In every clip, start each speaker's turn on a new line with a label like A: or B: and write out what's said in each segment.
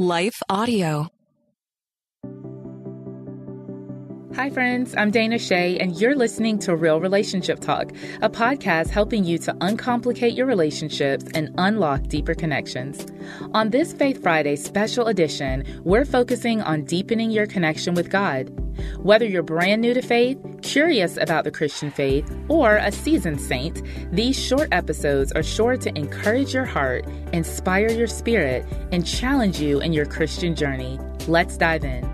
A: Life Audio. Hi, friends. I'm Dana Che, and you're listening to Real Relationship Talk, a podcast helping you to uncomplicate your relationships and unlock deeper connections. On this Faith Friday special edition, we're focusing on deepening your connection with God. Whether you're brand new to faith, curious about the Christian faith, or a seasoned saint, these short episodes are sure to encourage your heart, inspire your spirit, and challenge you in your Christian journey. Let's dive in.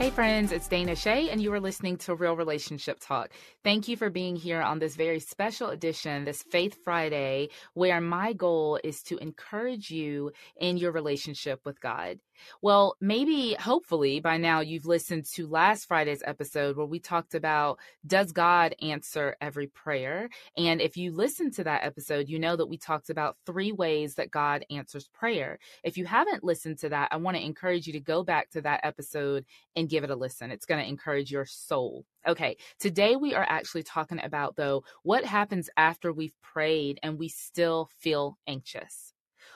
A: Hey, friends, it's Dana Che, and you are listening to Real Relationship Talk. Thank you for being here on this very special edition, this Faith Friday, where my goal is to encourage you in your relationship with God. Well, maybe, hopefully, by now you've listened to last Friday's episode where we talked about does God answer every prayer? And if you listened to that episode, you know that we talked about three ways that God answers prayer. If you haven't listened to that, I want to encourage you to go back to that episode and give it a listen. It's going to encourage your soul. Okay, today we are actually talking about, though, what happens after we've prayed and we still feel anxious.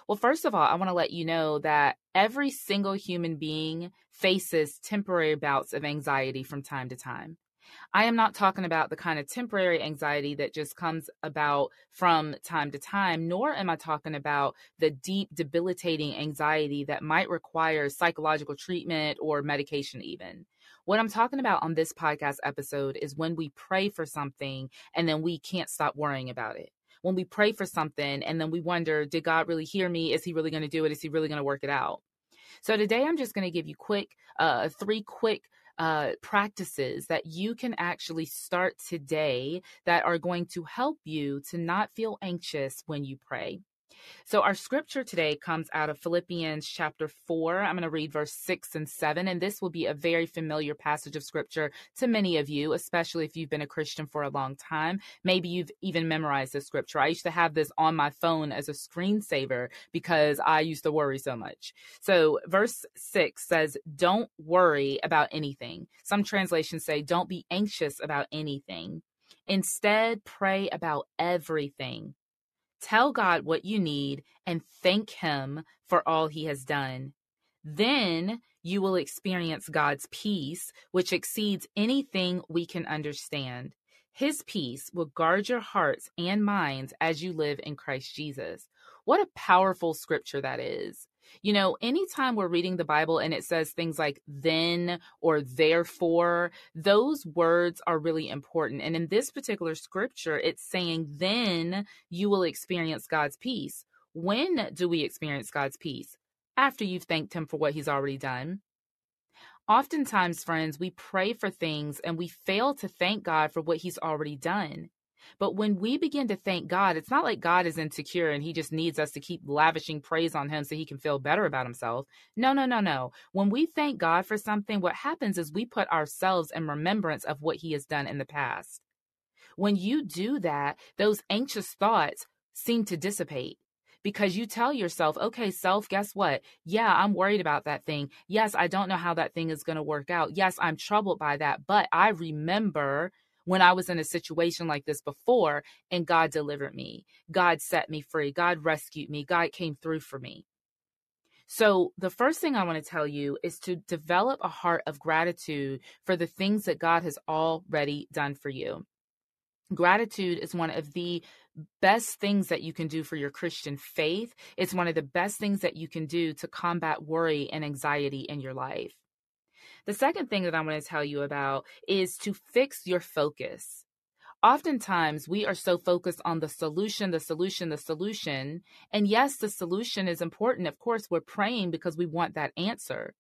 A: Well, first of all, I want to let you know that every single human being faces temporary bouts of anxiety from time to time. I am not talking about the kind of temporary anxiety that just comes about from time to time, nor am I talking about the deep, debilitating anxiety that might require psychological treatment or medication, even. What I'm talking about on this podcast episode is when we pray for something and then we can't stop worrying about it when we pray for something and then we wonder, did God really hear me? Is he really going to do it? Is he really going to work it out? So today I'm just going to give you quick uh, three quick uh, practices that you can actually start today that are going to help you to not feel anxious when you pray. So, our scripture today comes out of Philippians chapter 4. I'm going to read verse 6 and 7, and this will be a very familiar passage of scripture to many of you, especially if you've been a Christian for a long time. Maybe you've even memorized this scripture. I used to have this on my phone as a screensaver because I used to worry so much. So, verse 6 says, Don't worry about anything. Some translations say, Don't be anxious about anything. Instead, pray about everything. Tell God what you need and thank Him for all He has done. Then you will experience God's peace, which exceeds anything we can understand. His peace will guard your hearts and minds as you live in Christ Jesus. What a powerful scripture that is. You know, anytime we're reading the Bible and it says things like then or therefore, those words are really important. And in this particular scripture, it's saying, then you will experience God's peace. When do we experience God's peace? After you've thanked Him for what He's already done. Oftentimes, friends, we pray for things and we fail to thank God for what He's already done. But when we begin to thank God, it's not like God is insecure and he just needs us to keep lavishing praise on him so he can feel better about himself. No, no, no, no. When we thank God for something, what happens is we put ourselves in remembrance of what he has done in the past. When you do that, those anxious thoughts seem to dissipate because you tell yourself, okay, self, guess what? Yeah, I'm worried about that thing. Yes, I don't know how that thing is going to work out. Yes, I'm troubled by that, but I remember when I was in a situation like this before and God delivered me. God set me free. God rescued me. God came through for me. So, the first thing I want to tell you is to develop a heart of gratitude for the things that God has already done for you. Gratitude is one of the best things that you can do for your Christian faith. It's one of the best things that you can do to combat worry and anxiety in your life. The second thing that I want to tell you about is to fix your focus. Oftentimes, we are so focused on the solution, the solution, the solution. And yes, the solution is important. Of course, we're praying because we want that answer.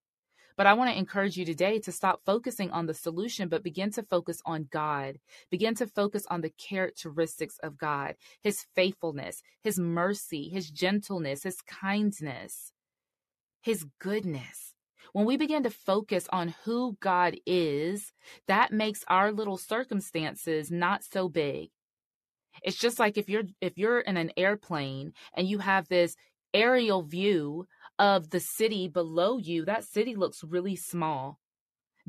A: But I want to encourage you today to stop focusing on the solution, but begin to focus on God. Begin to focus on the characteristics of God, his faithfulness, his mercy, his gentleness, his kindness, his goodness. When we begin to focus on who God is, that makes our little circumstances not so big. It's just like if you're if you're in an airplane and you have this aerial view of the city below you, that city looks really small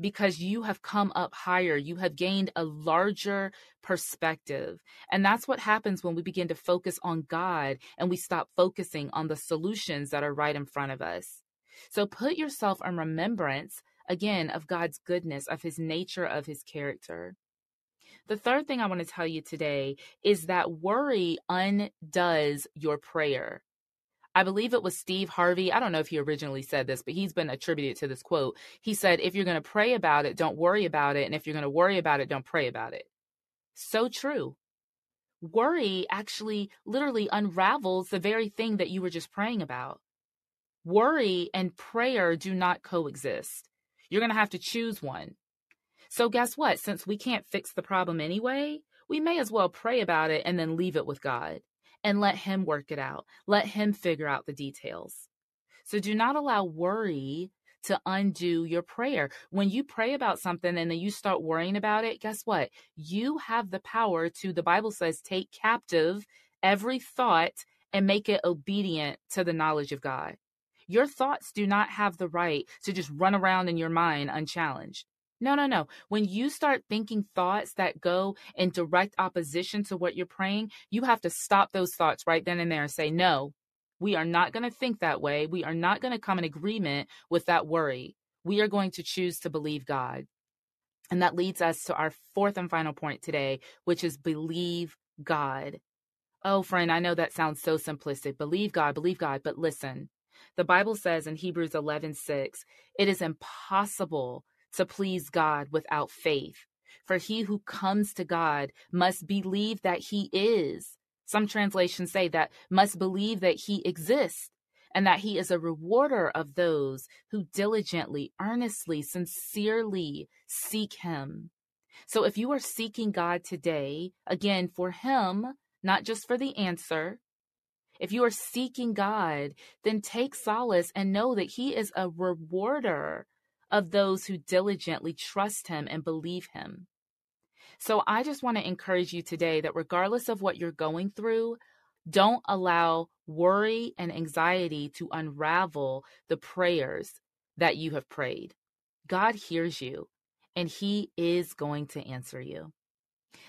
A: because you have come up higher. You have gained a larger perspective. And that's what happens when we begin to focus on God and we stop focusing on the solutions that are right in front of us. So put yourself in remembrance again of God's goodness, of his nature, of his character. The third thing I want to tell you today is that worry undoes your prayer. I believe it was Steve Harvey. I don't know if he originally said this, but he's been attributed to this quote. He said, If you're going to pray about it, don't worry about it. And if you're going to worry about it, don't pray about it. So true. Worry actually literally unravels the very thing that you were just praying about worry and prayer do not coexist. You're going to have to choose one. So, guess what? Since we can't fix the problem anyway, we may as well pray about it and then leave it with God and let Him work it out. Let Him figure out the details. So, do not allow worry to undo your prayer. When you pray about something and then you start worrying about it, guess what? You have the power to, the Bible says, take captive every thought and make it obedient to the knowledge of God. Your thoughts do not have the right to just run around in your mind unchallenged. No, no, no. When you start thinking thoughts that go in direct opposition to what you're praying, you have to stop those thoughts right then and there and say, no, we are not going to think that way. We are not going to come in agreement with that worry. We are going to choose to believe God. And that leads us to our fourth and final point today, which is believe God. Oh, friend, I know that sounds so simplistic. Believe God, believe God, but listen. The Bible says in Hebrews 11 6, it is impossible to please God without faith. For he who comes to God must believe that he is. Some translations say that must believe that he exists and that he is a rewarder of those who diligently, earnestly, sincerely seek him. So if you are seeking God today, again, for him, not just for the answer, if you are seeking God, then take solace and know that He is a rewarder of those who diligently trust Him and believe Him. So I just want to encourage you today that regardless of what you're going through, don't allow worry and anxiety to unravel the prayers that you have prayed. God hears you and He is going to answer you.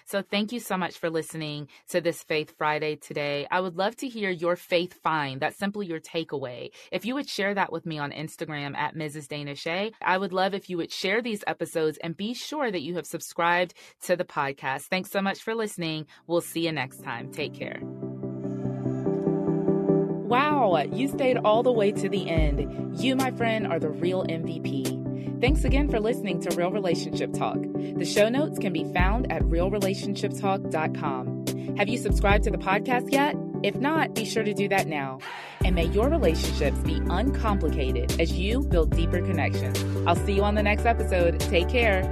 A: So thank you so much for listening to this Faith Friday today. I would love to hear your faith find. That's simply your takeaway. If you would share that with me on Instagram at Mrs. Dana Che, I would love if you would share these episodes and be sure that you have subscribed to the podcast. Thanks so much for listening. We'll see you next time. Take care. Wow, you stayed all the way to the end. You, my friend, are the real MVP. Thanks again for listening to Real Relationship Talk. The show notes can be found at realrelationshiptalk.com. Have you subscribed to the podcast yet? If not, be sure to do that now. And may your relationships be uncomplicated as you build deeper connections. I'll see you on the next episode. Take care.